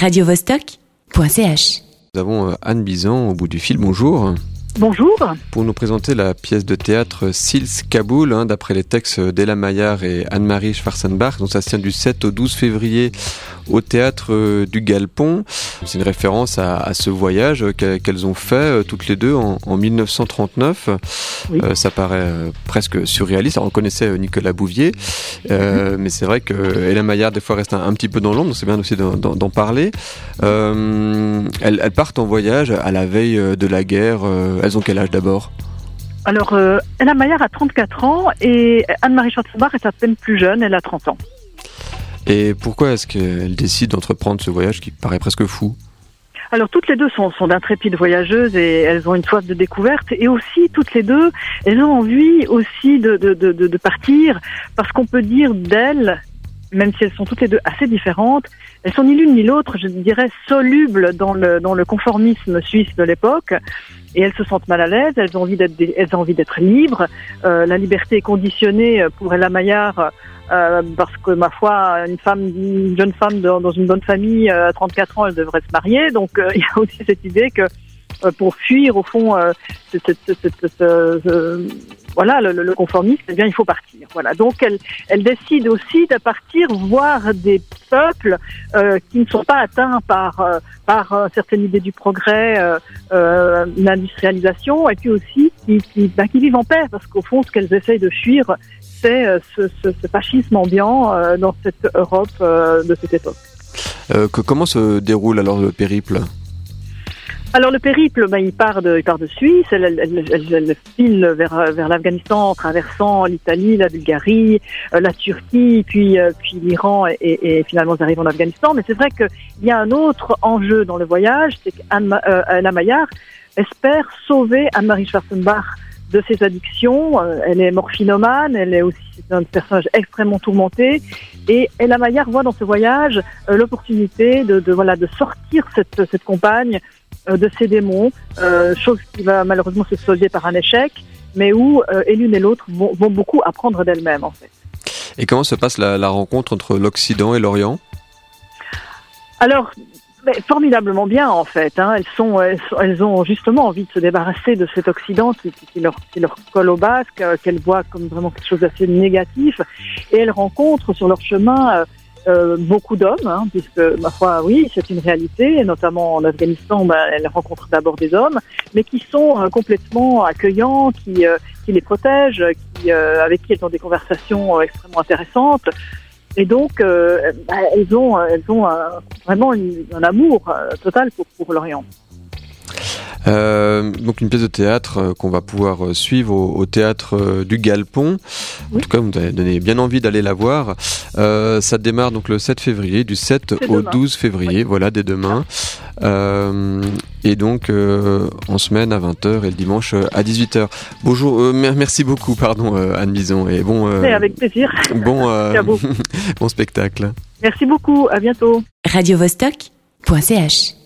radiovostok.ch. Nous avons euh, Anne Bizan au bout du fil. Bonjour. Bonjour. Pour nous présenter la pièce de théâtre Sils Kaboul, hein, d'après les textes d'Ella Maillard et Anne-Marie Schwarzenbach, dont ça se tient du 7 au 12 février au théâtre euh, du Galpon. C'est une référence à, à ce voyage euh, qu'e- qu'elles ont fait euh, toutes les deux en, en 1939. Oui. Euh, ça paraît presque surréaliste. Alors, on connaissait Nicolas Bouvier, euh, mais c'est vrai que Ella Maillard des fois reste un, un petit peu dans l'ombre, donc c'est bien aussi d'en- parler. Euh, elles, elles partent en voyage à la veille de la guerre. Elles ont quel âge d'abord? Alors, euh, Ella Maillard a 34 ans et Anne-Marie Schwarzenbach est à peine plus jeune, elle a 30 ans. Et pourquoi est-ce qu'elles décident d'entreprendre ce voyage qui paraît presque fou Alors, toutes les deux sont, sont d'intrépides voyageuses et elles ont une soif de découverte. Et aussi, toutes les deux, elles ont envie aussi de, de- de partir parce qu'on peut dire d'elles, même si elles sont toutes les deux assez différentes, elles sont ni l'une ni l'autre, je dirais, solubles dans le, dans le conformisme suisse de l'époque. Et elles se sentent mal à l'aise, elles ont envie d'être, elles ont envie d'être libres. Euh, la liberté est conditionnée pour Ella Maillard euh, parce que ma foi, une femme, une jeune femme dans, une bonne famille euh, à 34 ans, elle devrait se marier. Donc euh, il y a aussi cette idée que pour fuir au fond euh, voilà le, le- conformisme, eh bien il faut partir. Voilà. Donc elle, elle décide aussi de partir voir des peuples euh, qui ne sont pas atteints par euh, par euh, certaines idées du progrès, euh, euh, l'industrialisation, et puis aussi qui, qui, bah, qui vivent en paix, parce qu'au fond ce qu'elles essayent de fuir, c'est euh, ce, ce, ce fascisme ambiant euh, dans cette Europe euh, de cette époque. Euh, que- Comment se déroule alors le périple? Alors le périple, ben, il part de, il part de Suisse, elle, elle, elle, elle- file vers, vers l'Afghanistan en traversant l'Italie, la Bulgarie, euh, la Turquie, puis, euh, puis l'Iran et, et, finalement ils arrivent en Afghanistan. Mais c'est vrai qu'il y a un autre enjeu dans le voyage, c'est qu'Anna euh, Maillard espère sauver Anne-Marie Schwarzenbach de ses addictions. Euh, elle est morphinomane, elle est aussi un personnage extrêmement tourmenté. Et Ella Maillard voit dans ce voyage l'opportunité de, de, voilà, de sortir cette, cette compagne de ses démons, euh, chose qui va malheureusement se solder par un échec, mais où euh, et l'une et l'autre vont, vont beaucoup apprendre d'elles-mêmes en fait. Et comment se passe la, la rencontre entre l'Occident et l'Orient? Alors, mais formidablement bien en fait. Hein. Elles sont, elles, sont- elles ont justement envie de se débarrasser de cet Occident qui, leur, qui leur colle au basque, euh, qu'elles voient comme vraiment quelque chose d'assez négatif, et elles rencontrent sur leur chemin euh, beaucoup d'hommes, hein, puisque ma foi, oui, c'est une réalité, et notamment en Afghanistan, ben, elles rencontrent d'abord des hommes, mais qui sont euh, complètement accueillants, qui, euh, qui les protègent, qui, euh, avec qui elles ont des conversations extrêmement intéressantes. Et donc, bah, elles ont, elles ont vraiment une- un amour total pour, pour l'Orient. Euh, donc une pièce de théâtre euh, qu'on va pouvoir euh, suivre au, au théâtre euh, du Galpon. En tout cas, vous avez donné bien envie d'aller la voir. Euh, ça démarre donc le 7 février, du 7 C'est au demain. 12 février, voilà, dès demain. Euh, et donc euh, en semaine à 20h et le dimanche à 18h. Bonjour, euh, mer- merci beaucoup, pardon euh, Anne Bison, et bon, euh, avec plaisir. bon, euh, bon spectacle. Merci beaucoup. À bientôt. radiovostok.ch